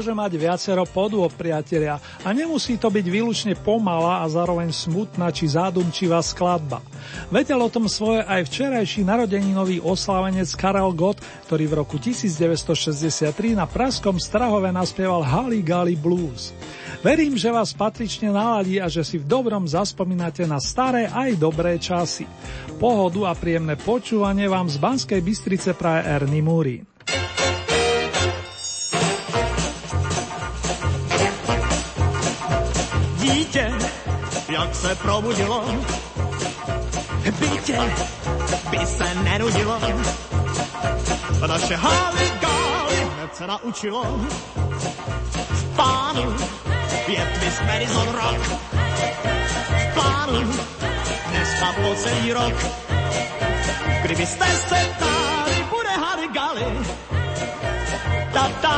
Môže mať viacero podôb, priatelia, a nemusí to byť výlučne pomalá a zároveň smutná či zádumčivá skladba. Vedel o tom svoje aj včerajší narodeninový oslávenec Karel Gott, ktorý v roku 1963 na Praskom Strahove naspieval Hali Gali Blues. Verím, že vás patrične naladí a že si v dobrom zaspomínate na staré aj dobré časy. Pohodu a príjemné počúvanie vám z Banskej Bystrice praje Ernie Múrin. Se probudilo, bytě by se nenudilo. Naše haligály hned se naučilo v plánu větvi z Madison Rock. V plánu dneska po celý rok. Kdybyste se ptali, bude haligály. Ta ta,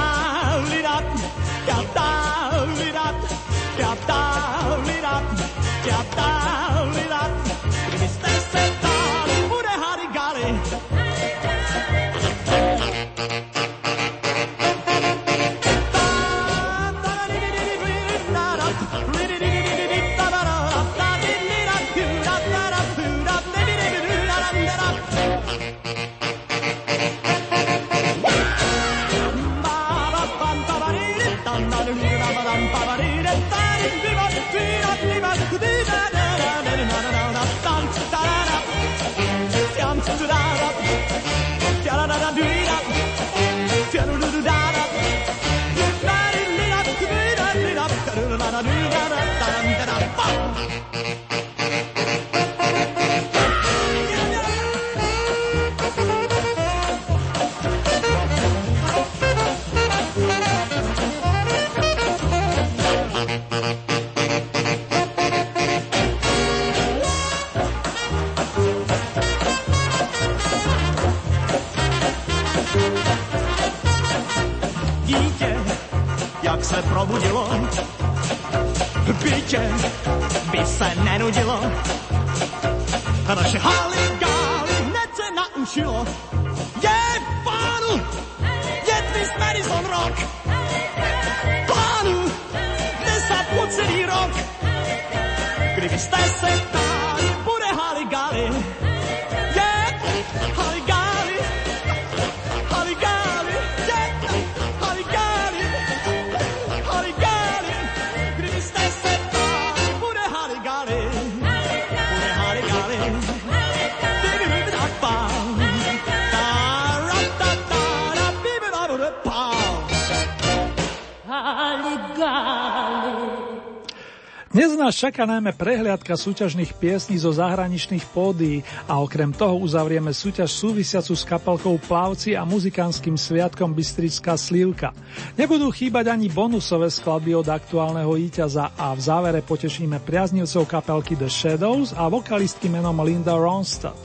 čaká najmä prehliadka súťažných piesní zo zahraničných pódií a okrem toho uzavrieme súťaž súvisiacu s kapelkou Plavci a muzikánskym sviatkom Bystrická slivka. Nebudú chýbať ani bonusové skladby od aktuálneho víťaza a v závere potešíme priaznivcov kapelky The Shadows a vokalistky menom Linda Ronstadt.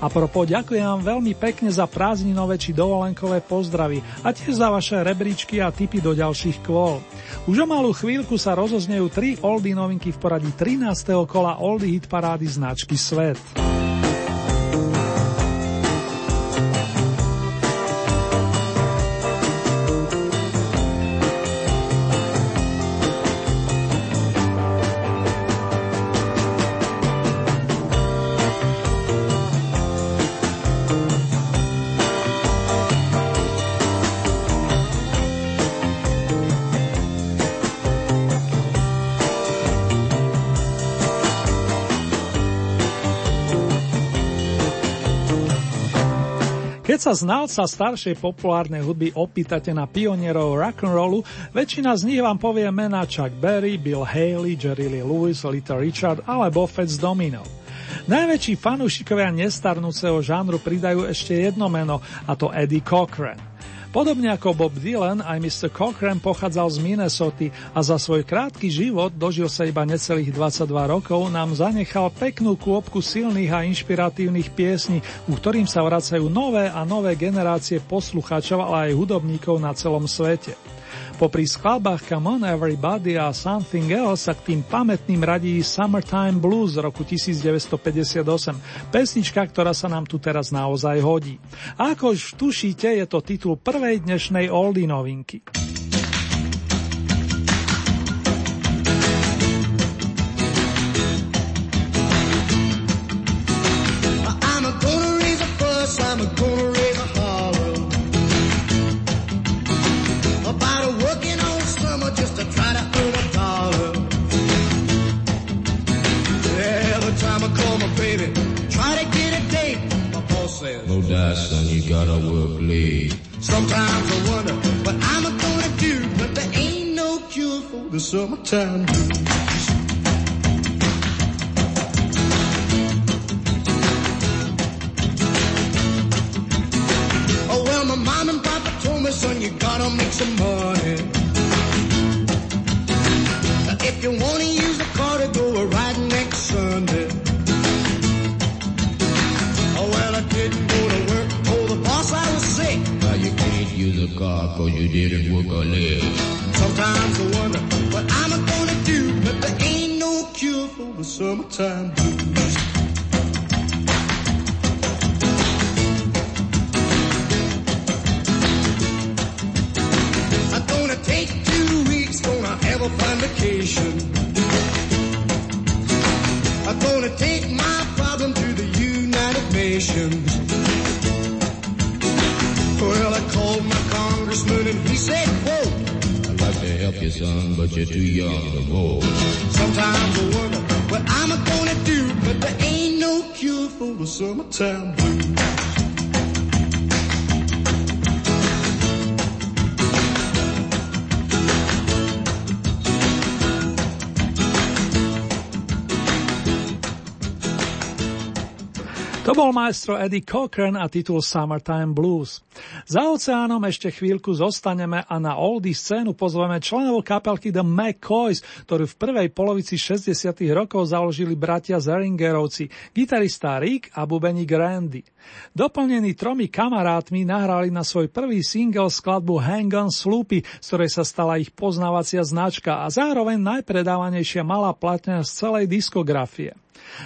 A propo, ďakujem vám veľmi pekne za prázdninové či dovolenkové pozdravy a tiež za vaše rebríčky a tipy do ďalších kôl. Už o malú chvíľku sa rozoznejú tri oldy novinky v poradí 13. kola oldy hit parády značky Svet. Keď sa znalca staršej populárnej hudby opýtate na pionierov rock'n'rollu, väčšina z nich vám povie mená Chuck Berry, Bill Haley, Jerry Lee Lewis, Little Richard alebo Fats Domino. Najväčší fanúšikovia nestarnúceho žánru pridajú ešte jedno meno, a to Eddie Cochran. Podobne ako Bob Dylan, aj Mr. Cochran pochádzal z Minnesota a za svoj krátky život, dožil sa iba necelých 22 rokov, nám zanechal peknú kôpku silných a inšpiratívnych piesní, u ktorým sa vracajú nové a nové generácie poslucháčov, ale aj hudobníkov na celom svete. Popri skladbách Come On Everybody a Something Else sa k tým pamätným radí Summertime Blues z roku 1958, pesnička, ktorá sa nám tu teraz naozaj hodí. Ako už tušíte, je to titul prvej dnešnej oldie novinky. Son, you gotta work late. Sometimes I wonder what I'm gonna do, but there ain't no cure for the summertime cause you didn't work a leg. Sometimes I wonder what I'm gonna do, but there ain't no cure for the summertime blues. I'm gonna take two weeks, gonna have a fun vacation. Son, but you're too young to vote. Sometimes I wonder what I'm gonna do, but there ain't no cure for the summertime blues. To bol maestro Eddie Cochran a titul Summertime Blues. Za oceánom ešte chvíľku zostaneme a na oldie scénu pozveme členov kapelky The McCoys, ktorú v prvej polovici 60 rokov založili bratia Zeringerovci, gitarista Rick a bubeník Randy. Doplnení tromi kamarátmi nahrali na svoj prvý single skladbu Hang on Sloopy, z ktorej sa stala ich poznávacia značka a zároveň najpredávanejšia malá platňa z celej diskografie.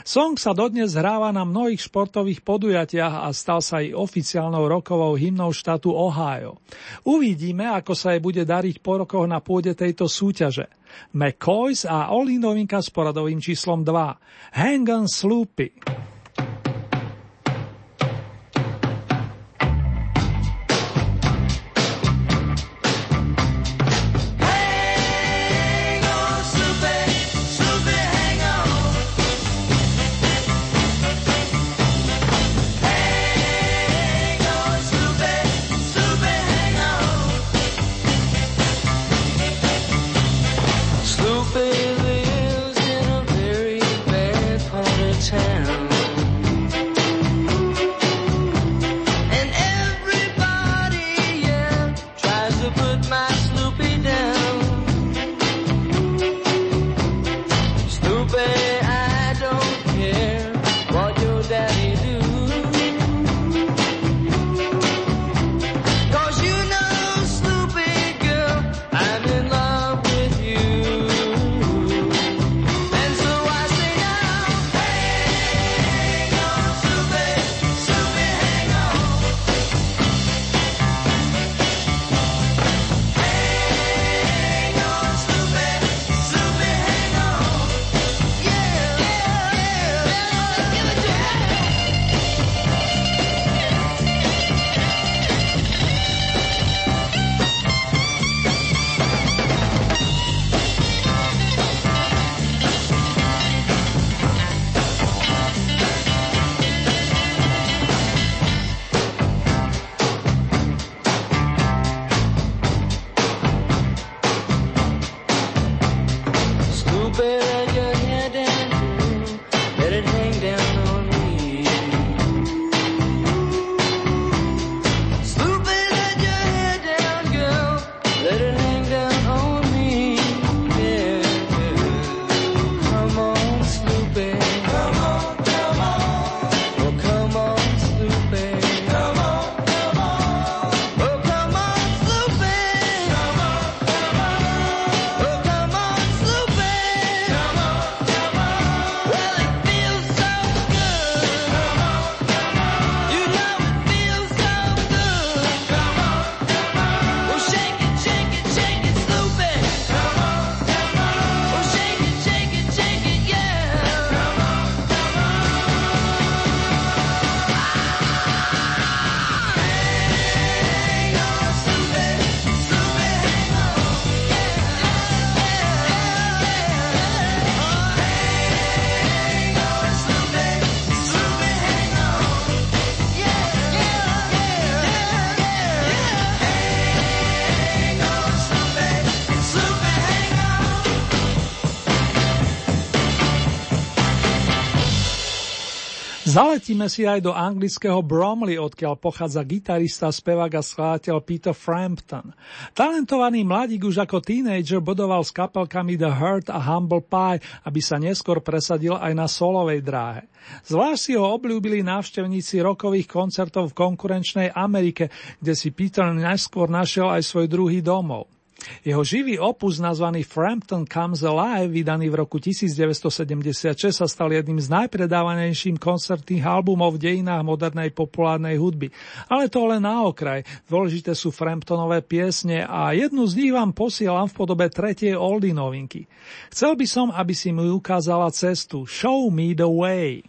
Song sa dodnes hráva na mnohých športových podujatiach a stal sa aj oficiálnou rokovou hymnou štátu Ohio. Uvidíme, ako sa jej bude dariť po rokoch na pôde tejto súťaže. McCoys a Oli novinka s poradovým číslom 2. Hang on Sloopy. Zaletíme si aj do anglického Bromley, odkiaľ pochádza gitarista, spevák a skladateľ Peter Frampton. Talentovaný mladík už ako teenager bodoval s kapelkami The Hurt a Humble Pie, aby sa neskôr presadil aj na solovej dráhe. Zvlášť si ho obľúbili návštevníci rokových koncertov v konkurenčnej Amerike, kde si Peter najskôr našiel aj svoj druhý domov. Jeho živý opus nazvaný Frampton Comes Alive, vydaný v roku 1976, sa stal jedným z najpredávanejším koncertných albumov v dejinách modernej populárnej hudby. Ale to len na okraj. Dôležité sú Framptonové piesne a jednu z nich vám posielam v podobe tretej oldie novinky. Chcel by som, aby si mu ukázala cestu. Show me the way.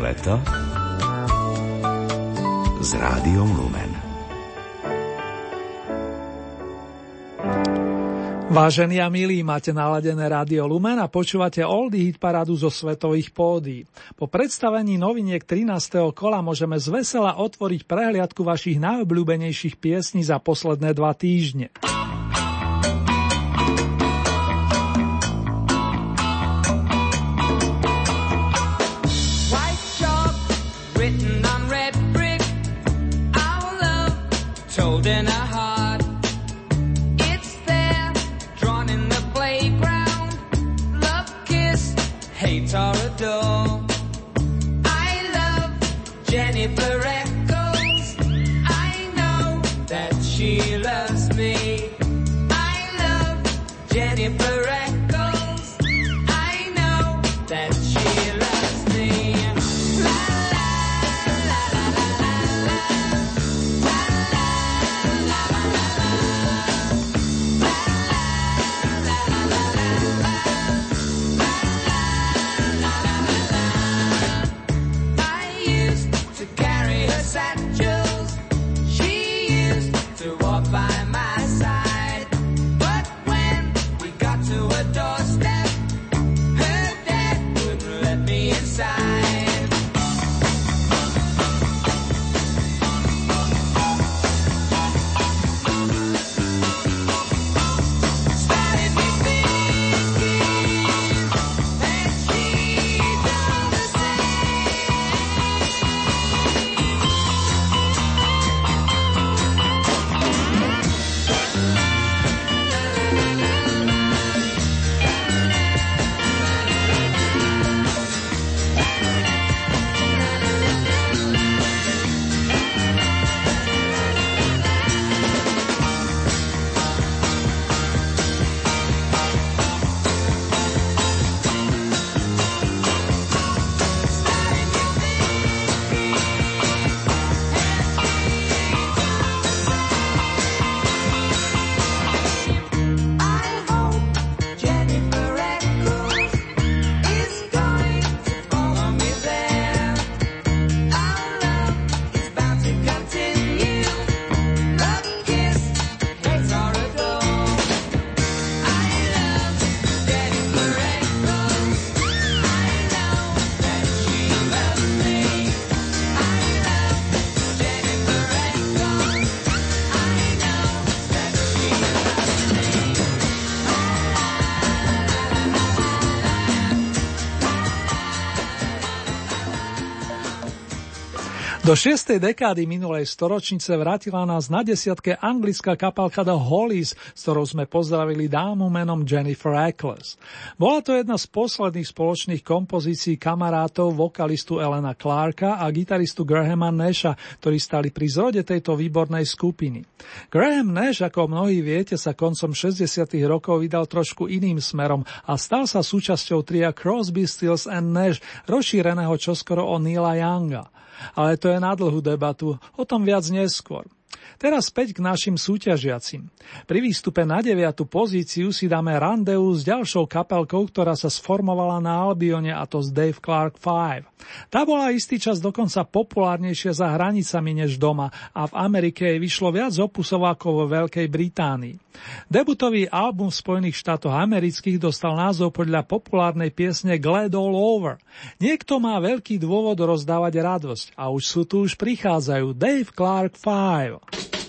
Leto s Rádiom Lumen. Vážení a milí, máte naladené rádio Lumen a počúvate Oldie Hit parádu zo svetových pódií. Po predstavení noviniek 13. kola môžeme zvesela otvoriť prehliadku vašich najobľúbenejších piesní za posledné dva týždne. Do šiestej dekády minulej storočnice vrátila nás na desiatke anglická kapalka The Hollies, s ktorou sme pozdravili dámu menom Jennifer Eccles. Bola to jedna z posledných spoločných kompozícií kamarátov vokalistu Elena Clarka a gitaristu Grahama Nasha, ktorí stali pri zrode tejto výbornej skupiny. Graham Nash, ako mnohí viete, sa koncom 60. rokov vydal trošku iným smerom a stal sa súčasťou tria Crosby, Stills and Nash, rozšíreného čoskoro o Neila Younga. Ale to je na dlhú debatu, o tom viac neskôr. Teraz späť k našim súťažiacim. Pri výstupe na 9. pozíciu si dáme randeu s ďalšou kapelkou, ktorá sa sformovala na Albione a to z Dave Clark 5. Tá bola istý čas dokonca populárnejšia za hranicami než doma a v Amerike jej vyšlo viac opusov ako vo Veľkej Británii. Debutový album v Spojených štátoch amerických dostal názov podľa populárnej piesne Glad All Over. Niekto má veľký dôvod rozdávať radosť a už sú tu už prichádzajú Dave Clark 5. Ciao.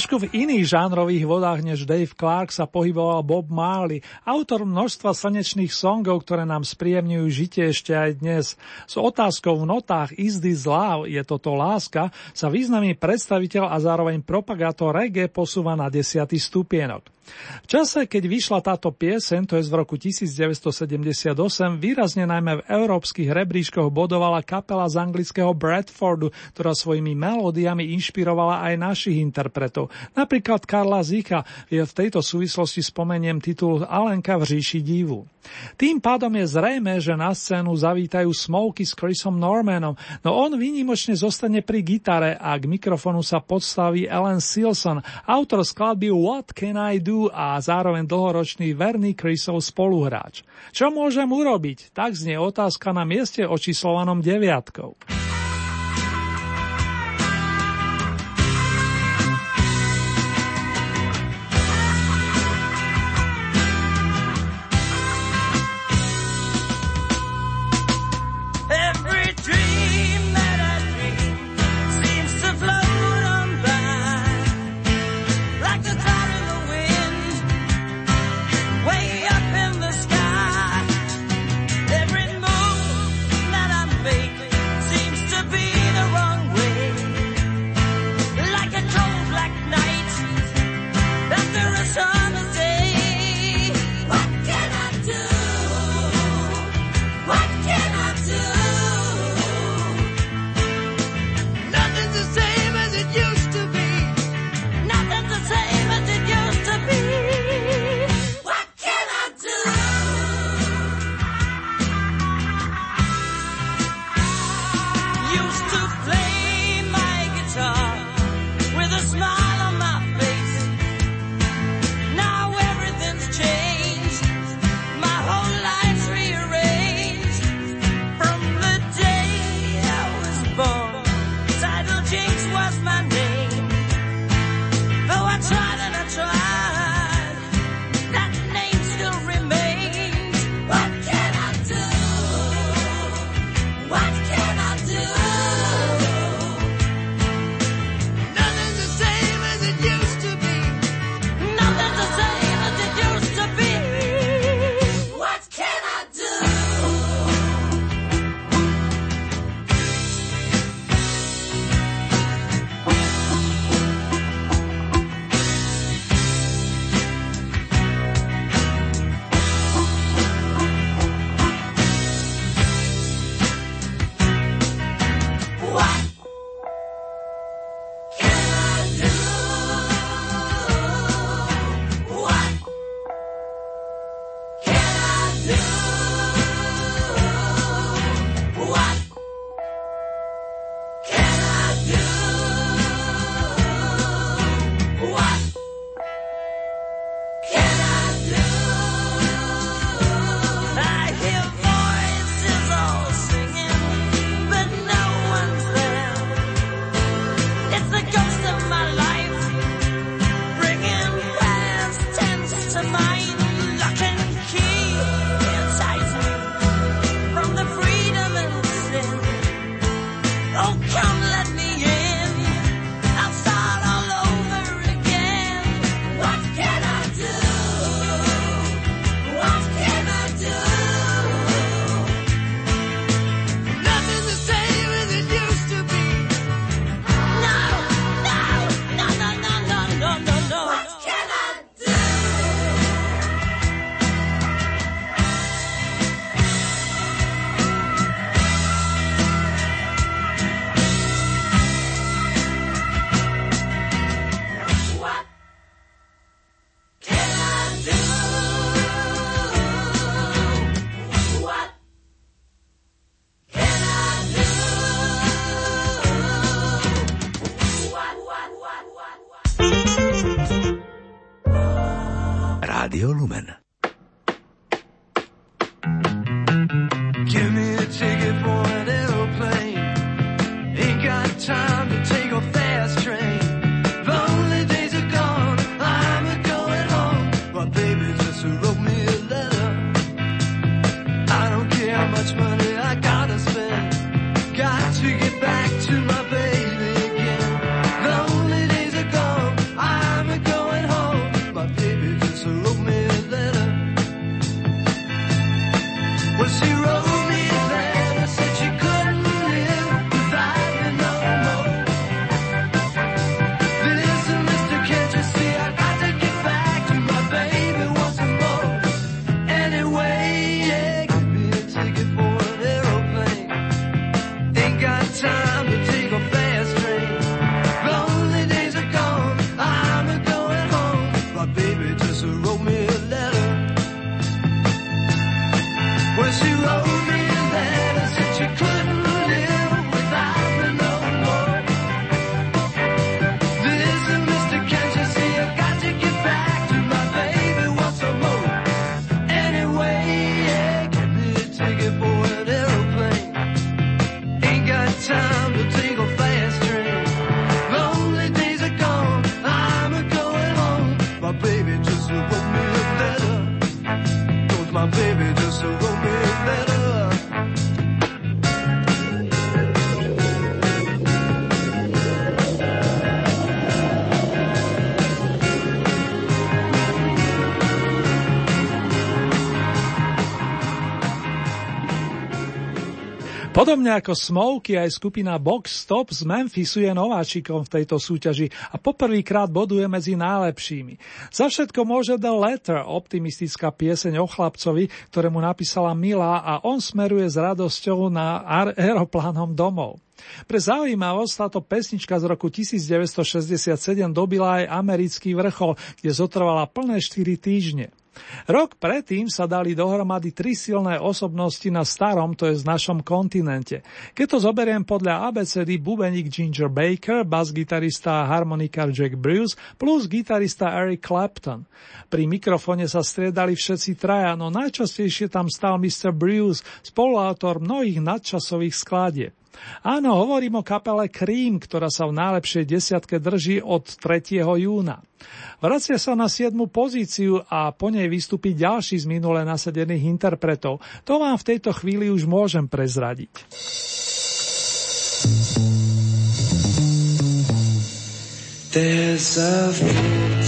Trošku v iných žánrových vodách než Dave Clark sa pohyboval Bob Marley, autor množstva slnečných songov, ktoré nám spríjemňujú žitie ešte aj dnes. S otázkou v notách Is this love, je toto láska, sa významný predstaviteľ a zároveň propagátor reggae posúva na desiatý stupienok. V čase, keď vyšla táto pieseň, to je z roku 1978, výrazne najmä v európskych rebríškoch bodovala kapela z anglického Bradfordu, ktorá svojimi melódiami inšpirovala aj našich interpretov. Napríklad Karla Zika, je v tejto súvislosti spomeniem titul Alenka v říši divu. Tým pádom je zrejme, že na scénu zavítajú Smokey s Chrisom Normanom, no on výnimočne zostane pri gitare a k mikrofonu sa podstaví Ellen Silson, autor skladby What Can I Do a zároveň dlhoročný verný Chrisov spoluhráč. Čo môžem urobiť? Tak znie otázka na mieste očíslovanom deviatkou. Podobne ako Smokey aj skupina Box Stop z Memphisu je nováčikom v tejto súťaži a poprvýkrát boduje medzi najlepšími. Za všetko môže The Letter, optimistická pieseň o chlapcovi, ktorému napísala Milá a on smeruje s radosťou na aeroplánom domov. Pre zaujímavosť táto pesnička z roku 1967 dobila aj americký vrchol, kde zotrvala plné 4 týždne. Rok predtým sa dali dohromady tri silné osobnosti na starom, to je z našom kontinente. Keď to zoberiem podľa ABCD bubeník Ginger Baker, bas-gitarista a harmonikár Jack Bruce plus gitarista Eric Clapton. Pri mikrofone sa striedali všetci traja, no najčastejšie tam stal Mr. Bruce, spoluautor mnohých nadčasových skladieb. Áno, hovorím o kapele Cream, ktorá sa v najlepšej desiatke drží od 3. júna. Vracia sa na 7. pozíciu a po nej vystúpi ďalší z minule nasadených interpretov. To vám v tejto chvíli už môžem prezradiť. There's a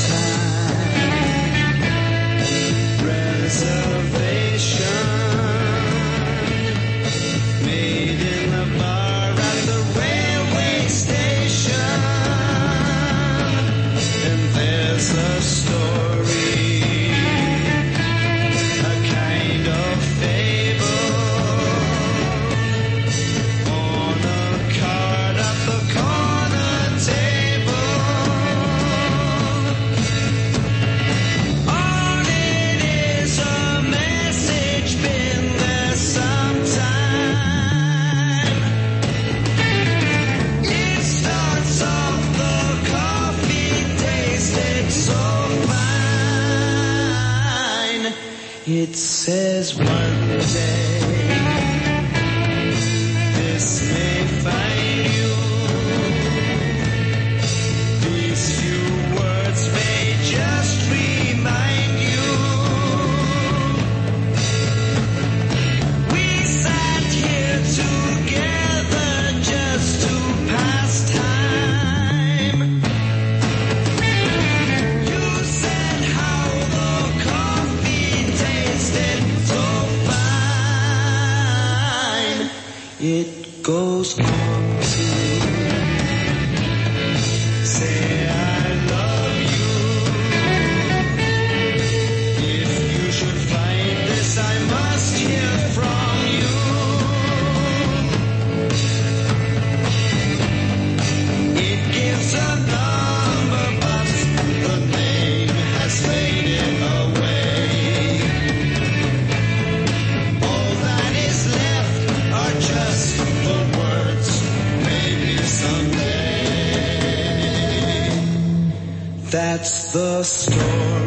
It says one day. it goes on. That's the story.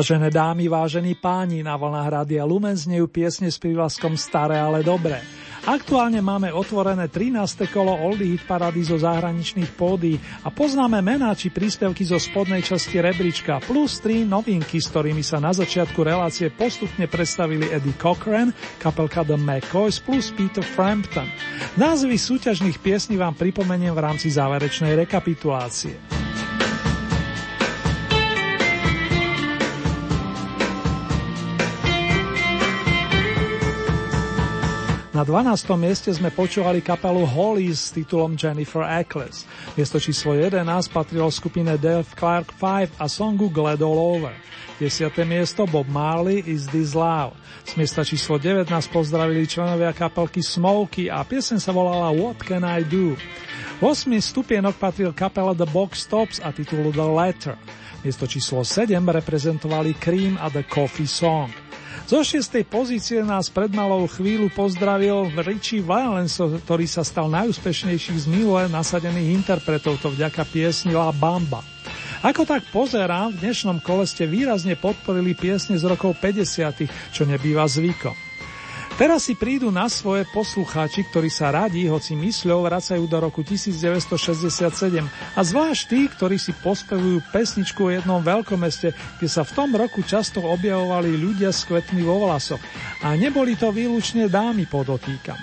Vážené dámy, vážení páni, na vlnách Rádia Lumen znejú piesne s prívlaskom Staré, ale dobré. Aktuálne máme otvorené 13. kolo Oldy Hit Parady zo zahraničných pódy a poznáme mená či príspevky zo spodnej časti rebríčka plus 3 novinky, s ktorými sa na začiatku relácie postupne predstavili Eddie Cochran, kapelka The McCoys plus Peter Frampton. Názvy súťažných piesní vám pripomeniem v rámci záverečnej rekapitulácie. Na 12. mieste sme počúvali kapelu Hollies s titulom Jennifer Eccles. Miesto číslo 11 patrilo skupine Dave Clark 5 a songu Glad All Over. 10. miesto Bob Marley Is This Love. Z miesta číslo 9 nás pozdravili členovia kapelky Smokey a piesen sa volala What Can I Do. 8. stupienok patril kapela The Box Stops a titulu The Letter. Miesto číslo 7 reprezentovali Cream a The Coffee Song. Zo šiestej pozície nás pred malou chvíľu pozdravil Richie Valens, ktorý sa stal najúspešnejších z minule nasadených interpretov to vďaka piesni La Bamba. Ako tak pozerám, v dnešnom kole ste výrazne podporili piesne z rokov 50., čo nebýva zvykom. Teraz si prídu na svoje poslucháči, ktorí sa radi, hoci mysľou, vracajú do roku 1967 a zvlášť tí, ktorí si pospevujú pesničku o jednom veľkomeste, kde sa v tom roku často objavovali ľudia s kvetmi vo vlasoch. A neboli to výlučne dámy, podotýkam.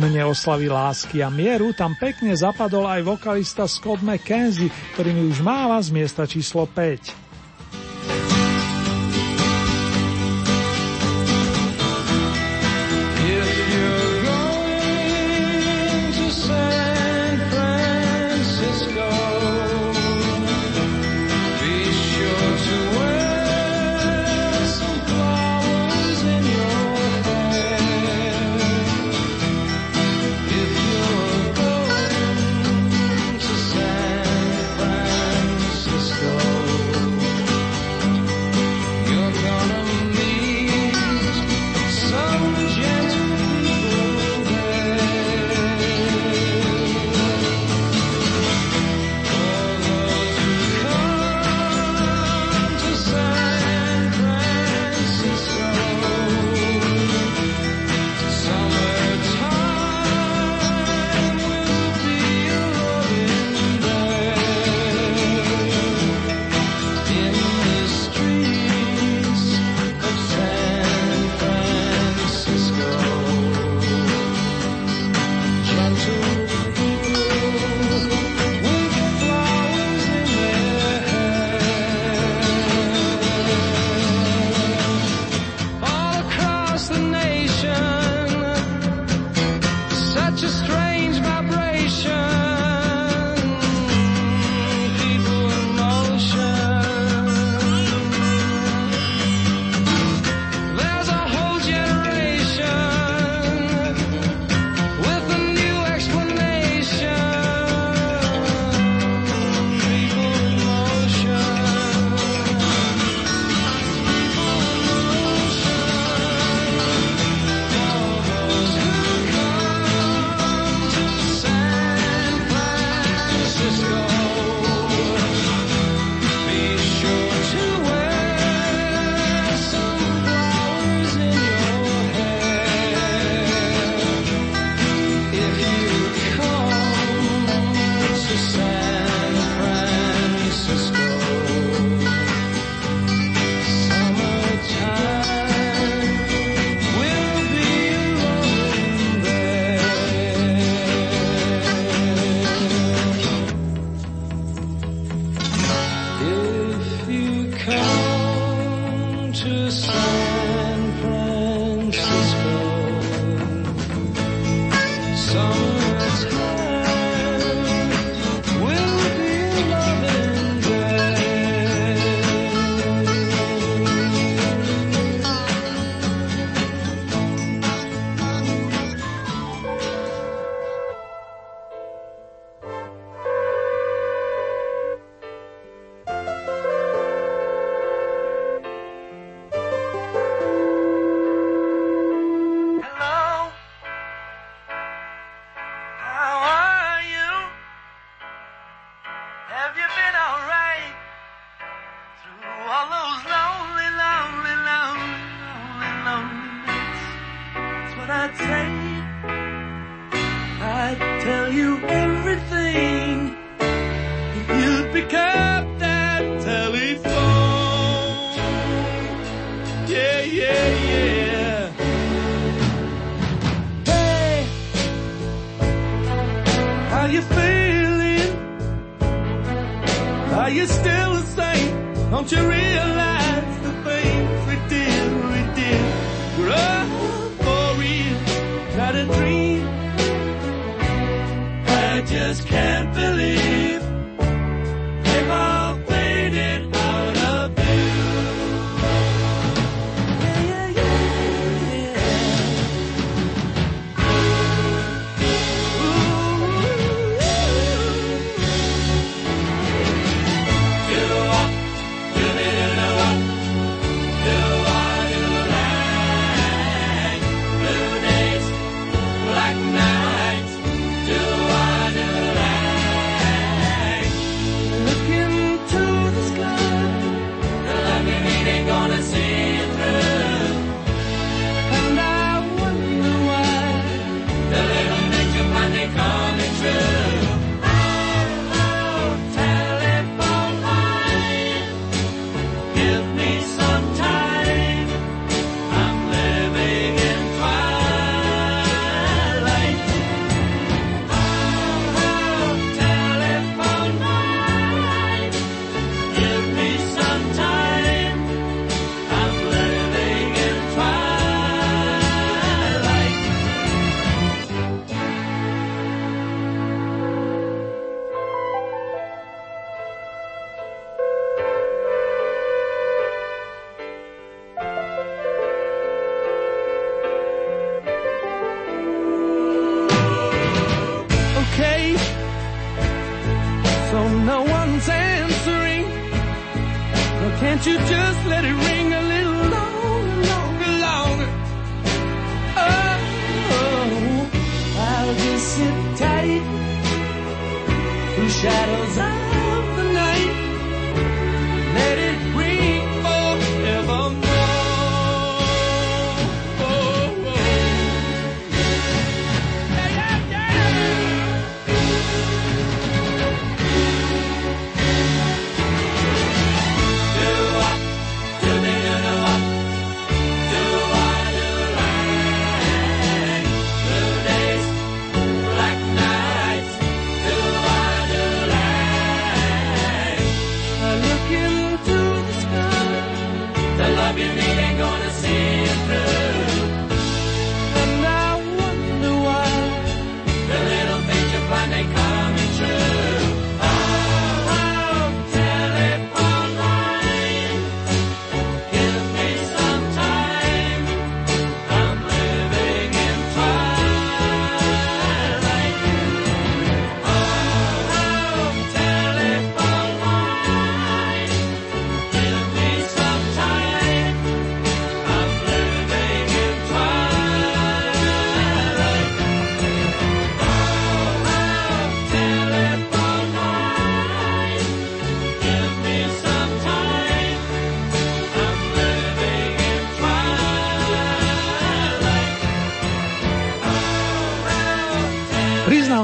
Mne oslavy lásky a mieru tam pekne zapadol aj vokalista Scott McKenzie, ktorý mi už máva z miesta číslo 5.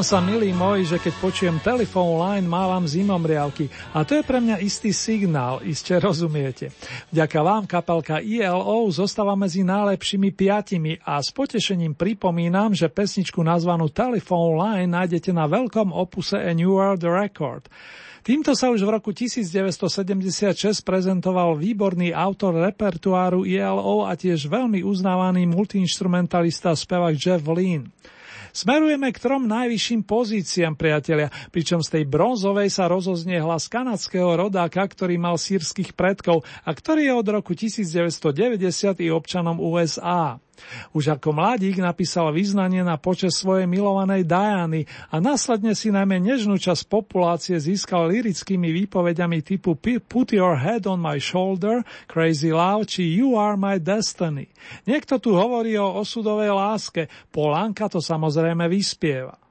Priznám sa, milý môj, že keď počujem telefón line, mávam zimomriavky a to je pre mňa istý signál, iste rozumiete. Vďaka vám kapelka ILO zostáva medzi najlepšími piatimi a s potešením pripomínam, že pesničku nazvanú Telephone Line nájdete na veľkom opuse A New World Record. Týmto sa už v roku 1976 prezentoval výborný autor repertoáru ILO a tiež veľmi uznávaný multiinstrumentalista spevák Jeff Lynne. Smerujeme k trom najvyšším pozíciám, priatelia, pričom z tej bronzovej sa rozoznie hlas kanadského rodáka, ktorý mal sírskych predkov a ktorý je od roku 1990 i občanom USA. Už ako mladík napísal význanie na počas svojej milovanej Diany a následne si najmä nežnú časť populácie získal lirickými výpovediami typu Put your head on my shoulder, Crazy Love či You are my destiny. Niekto tu hovorí o osudovej láske, Polánka to samozrejme vyspieva.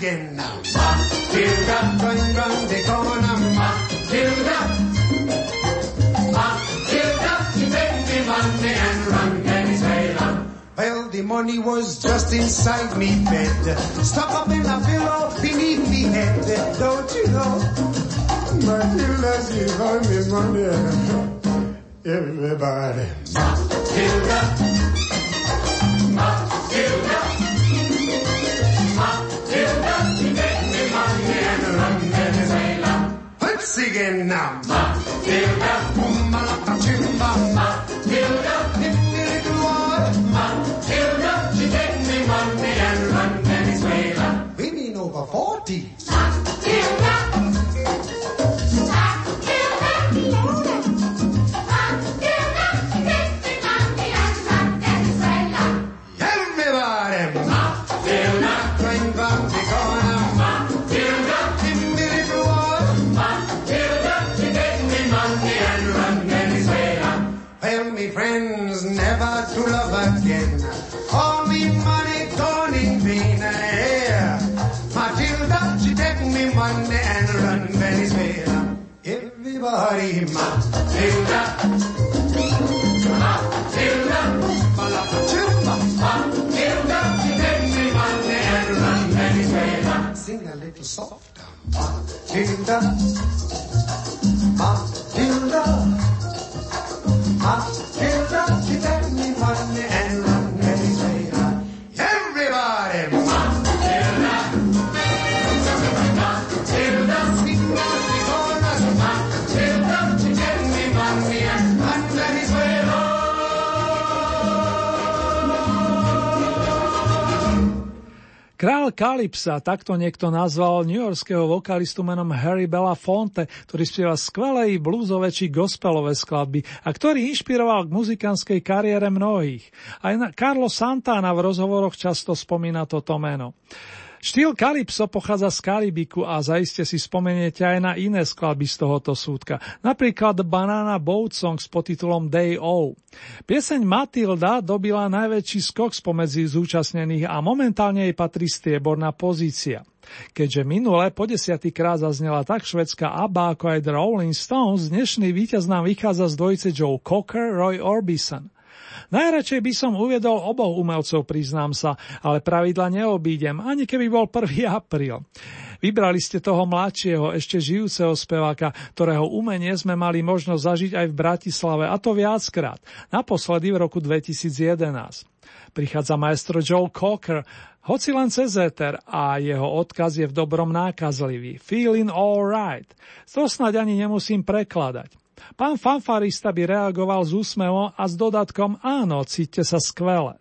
again now. Matilda, run, run the corner, Matilda. Matilda, you take me money and run, can you? Well, the money was just inside me bed, stuck up in a pillow beneath me head. Don't you know? Matilda, she got me money. Everybody. Matilda. singing now. Král Kalypsa, takto niekto nazval newyorského vokalistu menom Harry Belafonte, ktorý spieva skvelé bluesové či gospelové skladby a ktorý inšpiroval k muzikánskej kariére mnohých. Aj na Carlos Santana v rozhovoroch často spomína toto meno. Štýl Kalypso pochádza z Karibiku a zaiste si spomeniete aj na iné skladby z tohoto súdka, napríklad Banana Boat Song s podtitulom Day O. Pieseň Matilda dobila najväčší skok spomedzi zúčastnených a momentálne jej patrí strieborná pozícia. Keďže minule po desiatýkrát zaznela tak švedská ABBA ako aj The Rolling Stones, dnešný víťaz nám vychádza z dvojice Joe Cocker, Roy Orbison. Najradšej by som uviedol oboch umelcov, priznám sa, ale pravidla neobídem, ani keby bol 1. apríl. Vybrali ste toho mladšieho, ešte žijúceho speváka, ktorého umenie sme mali možnosť zažiť aj v Bratislave, a to viackrát, naposledy v roku 2011. Prichádza maestro Joe Cocker, hoci len cez éter a jeho odkaz je v dobrom nákazlivý. Feeling all right. To snáď ani nemusím prekladať. Pán fanfarista by reagoval s úsmevom a s dodatkom áno, cíťte sa skvele.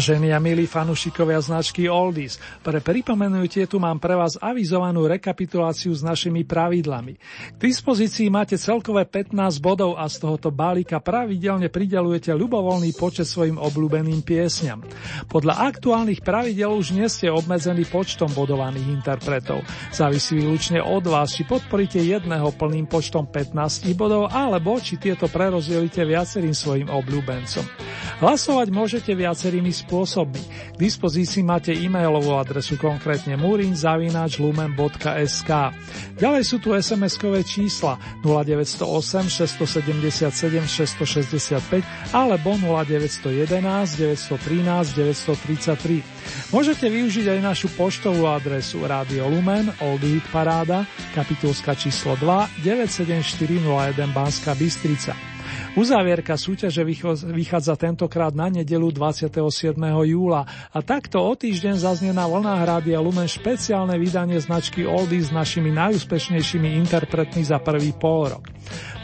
Vážení a milí fanúšikovia značky Oldies, pre pripomenutie tu mám pre vás avizovanú rekapituláciu s našimi pravidlami. K dispozícii máte celkové 15 bodov a z tohoto balíka pravidelne pridelujete ľubovoľný počet svojim obľúbeným piesňam. Podľa aktuálnych pravidel už nie ste obmedzení počtom bodovaných interpretov. Závisí výlučne od vás, či podporíte jedného plným počtom 15 bodov, alebo či tieto prerozdelíte viacerým svojim obľúbencom. Hlasovať môžete viacerými spôsobmi. K dispozícii máte e-mailovú adresu konkrétne murinzavinačlumen.sk Ďalej sú tu SMS-kové čísla 0908 677 665 alebo 0911 913 933. Môžete využiť aj našu poštovú adresu Radio Lumen, Old Paráda, kapitulska číslo 2, 97401 Banská Bystrica. Uzávierka súťaže vychádza tentokrát na nedelu 27. júla a takto o týždeň zaznie na vlnách Rádia Lumen špeciálne vydanie značky Oldies s našimi najúspešnejšími interpretmi za prvý pol rok.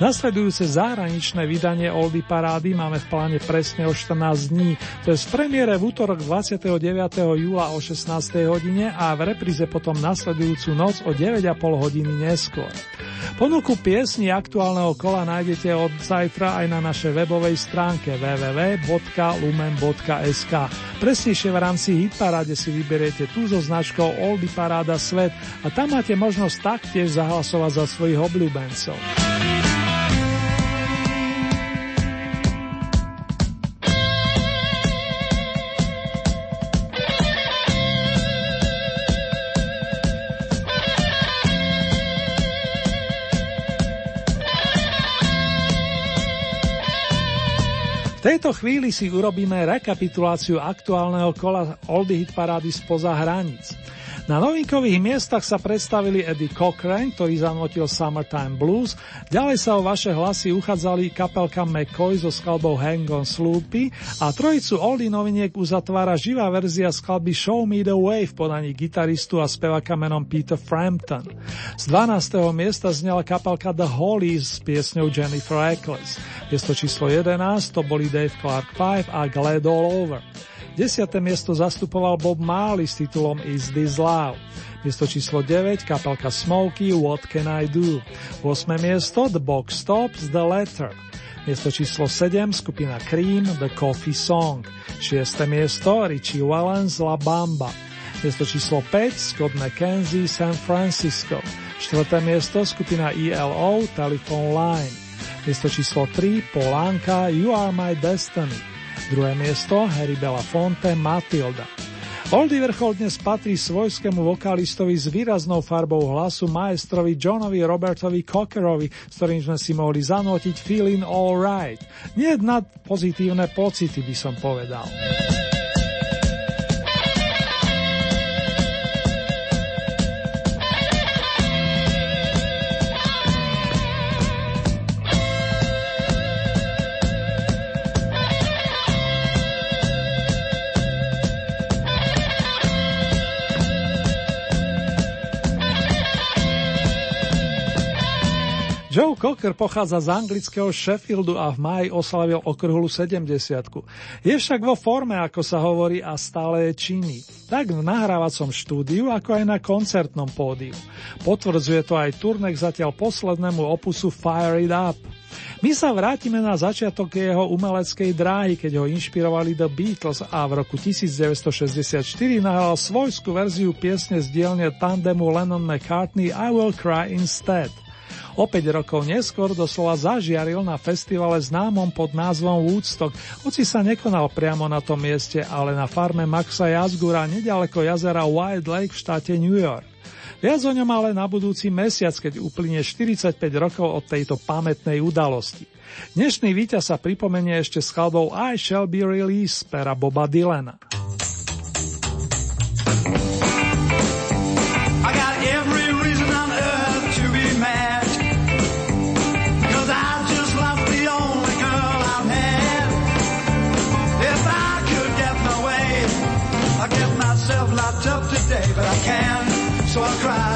Nasledujúce zahraničné vydanie Oldy Parády máme v pláne presne o 14 dní, to je v premiére v útorok 29. júla o 16. hodine a v repríze potom nasledujúcu noc o 9,5 hodiny neskôr. Ponuku piesni aktuálneho kola nájdete od zajtra aj na našej webovej stránke www.lumen.sk. Presnejšie v rámci Hitparáde si vyberiete tú so značkou Oldy Paráda Svet a tam máte možnosť taktiež zahlasovať za svojich obľúbencov. Tejto chvíli si urobíme rekapituláciu aktuálneho kola Oldie Hit Parády spoza hraníc. Na novinkových miestach sa predstavili Eddie Cochrane, ktorý zanotil Summertime Blues, ďalej sa o vaše hlasy uchádzali kapelka McCoy so skladbou Hang on Sloopy a trojicu oldie noviniek uzatvára živá verzia skladby Show Me the Way v podaní gitaristu a spevaka menom Peter Frampton. Z 12. miesta znela kapelka The Hollies s piesňou Jennifer Eccles. Miesto číslo 11 to boli Dave Clark 5 a Glad All Over. Desiate miesto zastupoval Bob Marley s titulom Is This Love. Miesto číslo 9 kapelka Smokey What Can I Do. 8. miesto The Box Stops The Letter. Miesto číslo 7 skupina Cream The Coffee Song. 6. miesto Richie Valens La Bamba. Miesto číslo 5 Scott McKenzie San Francisco. 4. miesto skupina ELO Telephone Line. Miesto číslo 3 Polanka You Are My Destiny. Druhé miesto Harry Belafonte Matilda. Oldie vrchol dnes patrí svojskému vokalistovi s výraznou farbou hlasu maestrovi Johnovi Robertovi Cockerovi, s ktorým sme si mohli zanotiť Feeling Right. Nie nad pozitívne pocity by som povedal. Joe Cocker pochádza z anglického Sheffieldu a v máji oslavil okrhlu 70 Je však vo forme, ako sa hovorí, a stále je činný. Tak v nahrávacom štúdiu, ako aj na koncertnom pódiu. Potvrdzuje to aj turnek zatiaľ poslednému opusu Fire It Up. My sa vrátime na začiatok jeho umeleckej dráhy, keď ho inšpirovali The Beatles a v roku 1964 nahral svojskú verziu piesne z dielne tandemu Lennon McCartney I Will Cry Instead. O 5 rokov neskôr doslova zažiaril na festivale známom pod názvom Woodstock, hoci sa nekonal priamo na tom mieste, ale na farme Maxa Jazgura nedaleko jazera Wild Lake v štáte New York. Viac o ňom ale na budúci mesiac, keď uplynie 45 rokov od tejto pamätnej udalosti. Dnešný víťaz sa pripomenie ešte s chladou I Shall Be Released pera Boba Dylana. Cry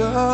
show.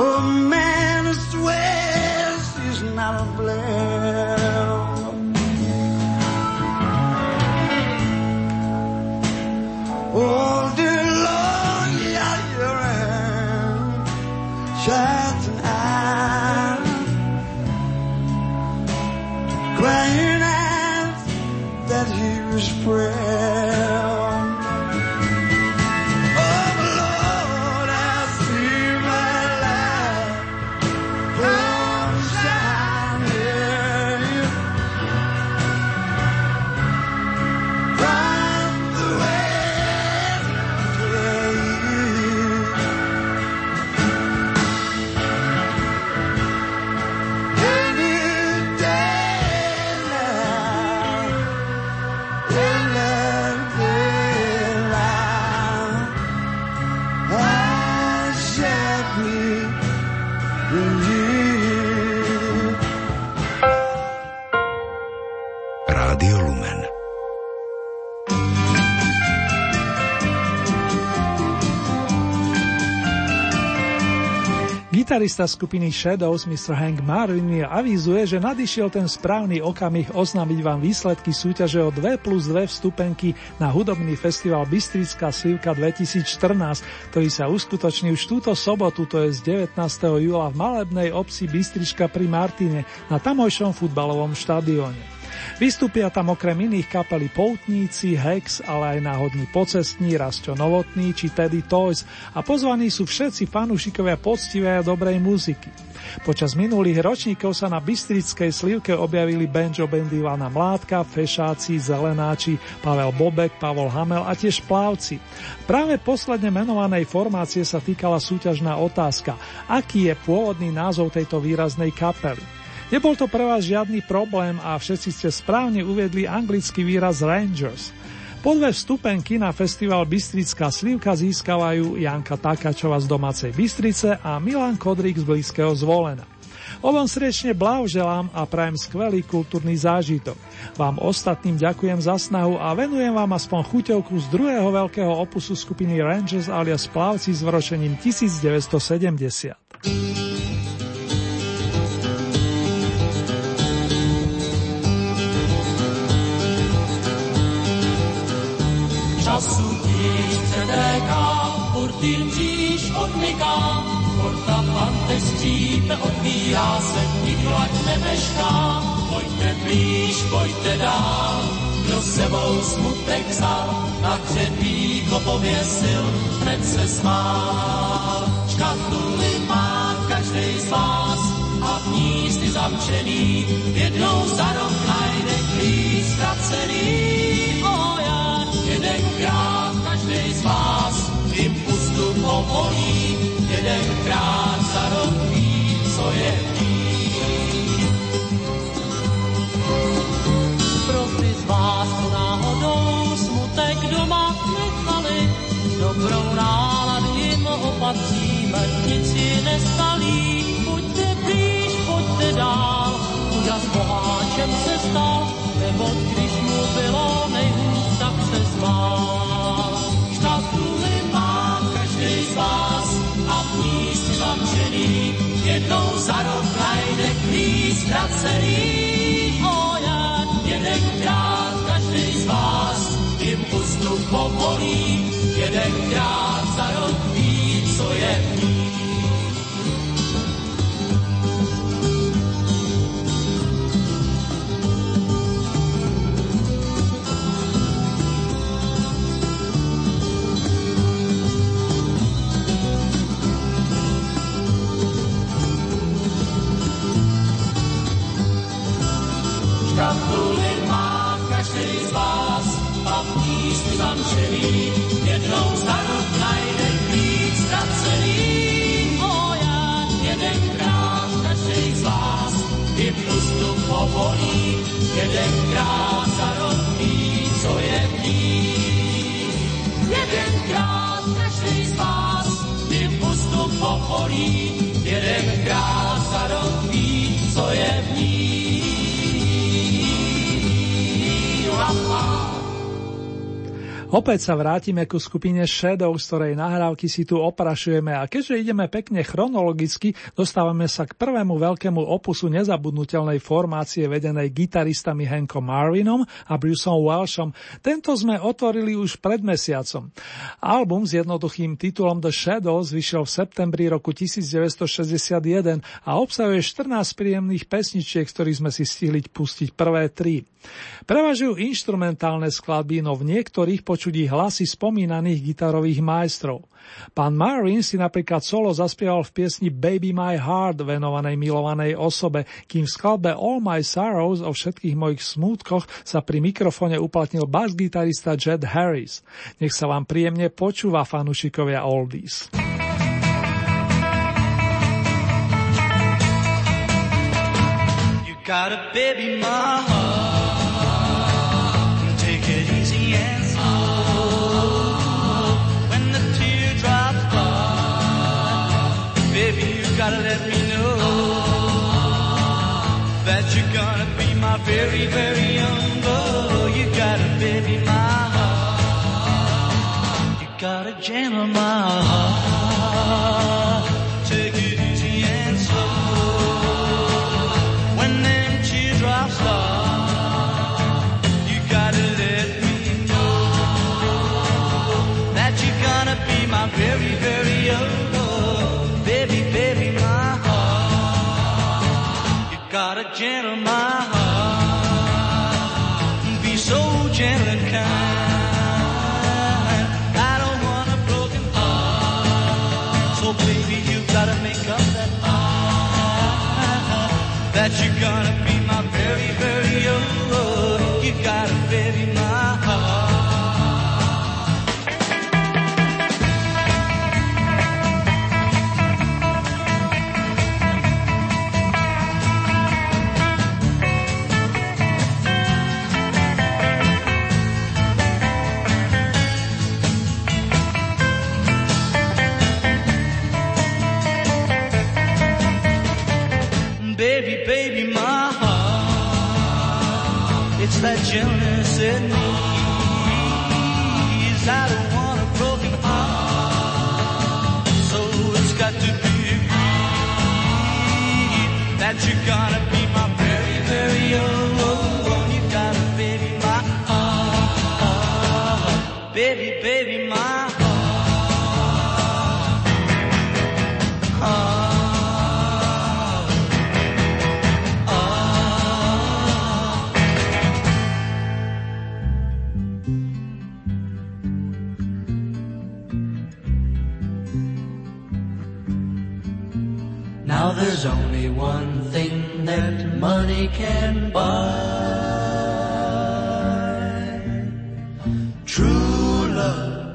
A man who swears he's not a blame. Gitarista skupiny Shadows Mr. Hank Marvin mi avizuje, že nadišiel ten správny okamih oznámiť vám výsledky súťaže o 2 plus 2 vstupenky na hudobný festival Bystrická slivka 2014, ktorý sa uskutoční už túto sobotu, to je z 19. júla v malebnej obci Bystrička pri Martine na tamojšom futbalovom štadióne. Vystúpia tam okrem iných kapely Poutníci, Hex, ale aj náhodní pocestní, Rastio Novotný či Teddy Toys a pozvaní sú všetci fanúšikovia poctivej a dobrej muziky. Počas minulých ročníkov sa na Bystrickej slivke objavili banjo bandy Ivana Mládka, Fešáci, Zelenáči, Pavel Bobek, Pavol Hamel a tiež Plávci. Práve posledne menovanej formácie sa týkala súťažná otázka, aký je pôvodný názov tejto výraznej kapely. Nebol to pre vás žiadny problém a všetci ste správne uviedli anglický výraz Rangers. Po dve vstupenky na festival Bystrická slivka získavajú Janka Takačova z domácej Bystrice a Milan Kodrík z blízkeho Zvolena. Obom srdečne blahoželám a prajem skvelý kultúrny zážitok. Vám ostatným ďakujem za snahu a venujem vám aspoň chuťovku z druhého veľkého opusu skupiny Rangers alias Plavci s vročením 1970. jim říš odmyká, furt ta pante skřípe odbírá se, nikdo ať nemešká. Pojďte blíž, pojďte dál, kdo sebou smutek vzal, na křepíko pověsil, hned se smál. Škatuly má každý z vás a v ní jsi zamčený, jednou za rok najde klíč ztracený. Jedenkrát každý z vás povolí, jedenkrát za rok ví, co je ví. Pro ty z vás, co náhodou smutek doma nechali, dobrou náladu jim opatříme, nic ji nestalí. Pojďte blíž, pojďte dál, úžas boháčem se stal, nebo když mu bylo nejhůř, tak se smál. Vás a v ní si zamčený, jednou za rok najde klíč ztracený. O jak jedenkrát každý z vás jim ústup povolí, jedenkrát povolí, Opäť sa vrátime ku skupine Shadow, z ktorej nahrávky si tu oprašujeme a keďže ideme pekne chronologicky, dostávame sa k prvému veľkému opusu nezabudnutelnej formácie vedenej gitaristami Hankom Marvinom a Bruceom Welshom. Tento sme otvorili už pred mesiacom. Album s jednoduchým titulom The Shadows vyšiel v septembri roku 1961 a obsahuje 14 príjemných pesničiek, ktorých sme si stihli pustiť prvé tri. Prevažujú instrumentálne skladby, no v niektorých počudí hlasy spomínaných gitarových majstrov. Pán Marvin si napríklad solo zaspieval v piesni Baby My Heart venovanej milovanej osobe, kým v skladbe All My Sorrows o všetkých mojich smútkoch sa pri mikrofone uplatnil bas-gitarista Jed Harris. Nech sa vám príjemne počúva fanúšikovia Oldies. You got a baby, my heart. Very, very young boy. You got a baby, my heart. You got a gem my heart. you gotta money can buy. True love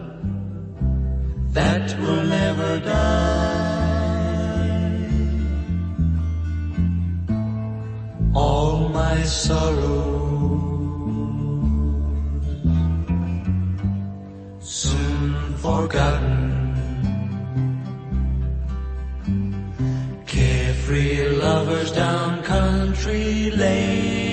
that will never die. All my sorrows soon forgotten. Carefree lovers down country lane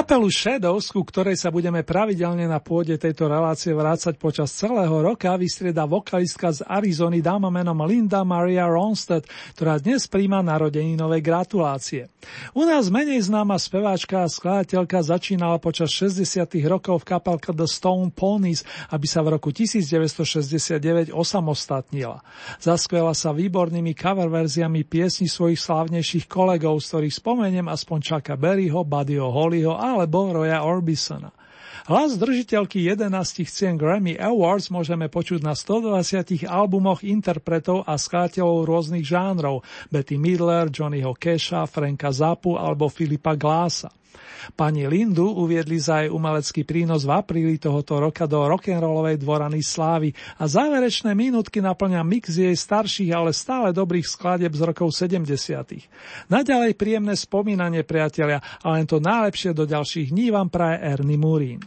Kapelu Shadows, ku ktorej sa budeme pravidelne na pôde tejto relácie vrácať počas celého roka, vystrieda vokalistka z Arizony dáma menom Linda Maria Ronstadt, ktorá dnes príjma narodeninové gratulácie. U nás menej známa speváčka a skladateľka začínala počas 60. rokov v kapelke The Stone Ponies, aby sa v roku 1969 osamostatnila. Zaskvela sa výbornými cover verziami piesní svojich slávnejších kolegov, z ktorých spomeniem aspoň Chucka Berryho, Buddyho Hollyho alebo Roya Orbisona. Hlas držiteľky 11 cien Grammy Awards môžeme počuť na 120 albumoch interpretov a skladateľov rôznych žánrov Betty Midler, Johnnyho Casha, Franka Zappu alebo Filipa Glasa. Pani Lindu uviedli za jej umelecký prínos v apríli tohoto roka do rock'n'rollovej dvorany Slávy a záverečné minútky naplňa mix jej starších, ale stále dobrých skladeb z rokov 70. Naďalej príjemné spomínanie priatelia a len to najlepšie do ďalších dní vám praje Ernie Murín.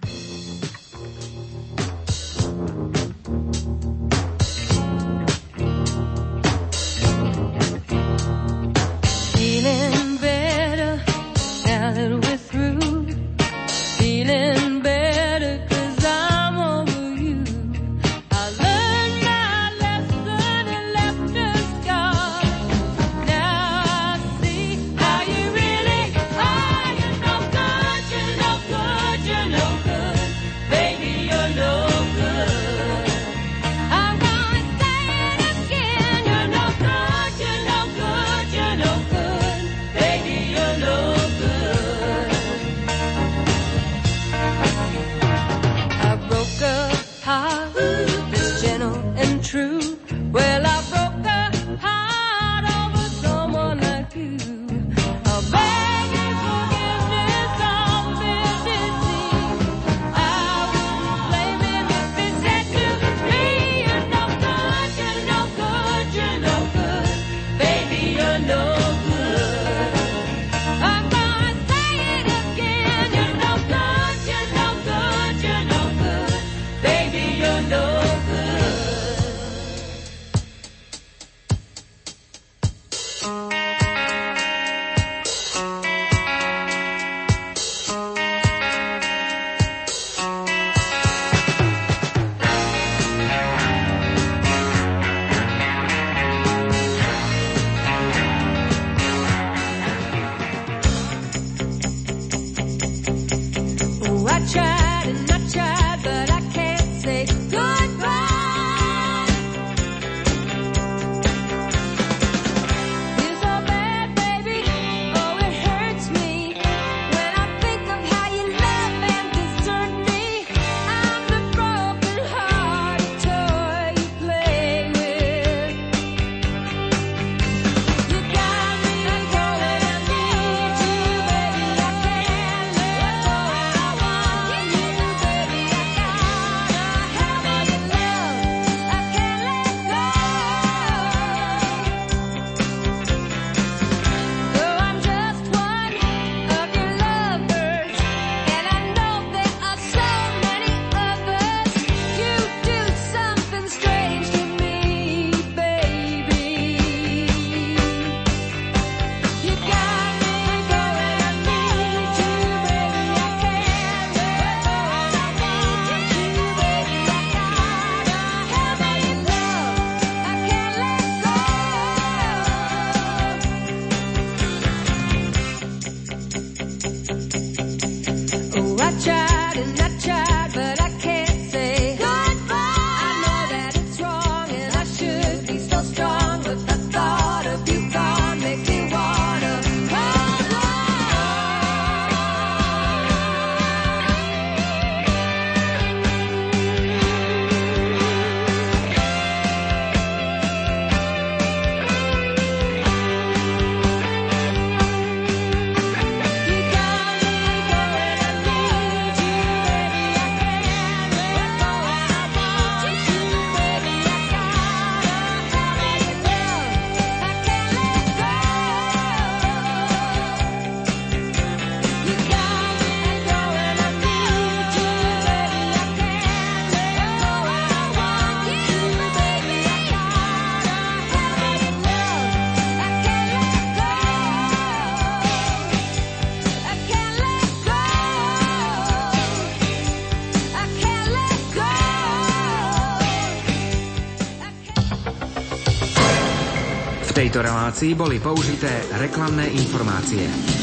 Relácii boli použité reklamné informácie.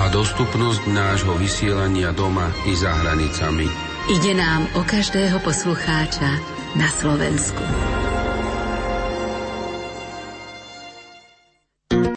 a dostupnosť nášho vysielania doma i za hranicami. Ide nám o každého poslucháča na Slovensku.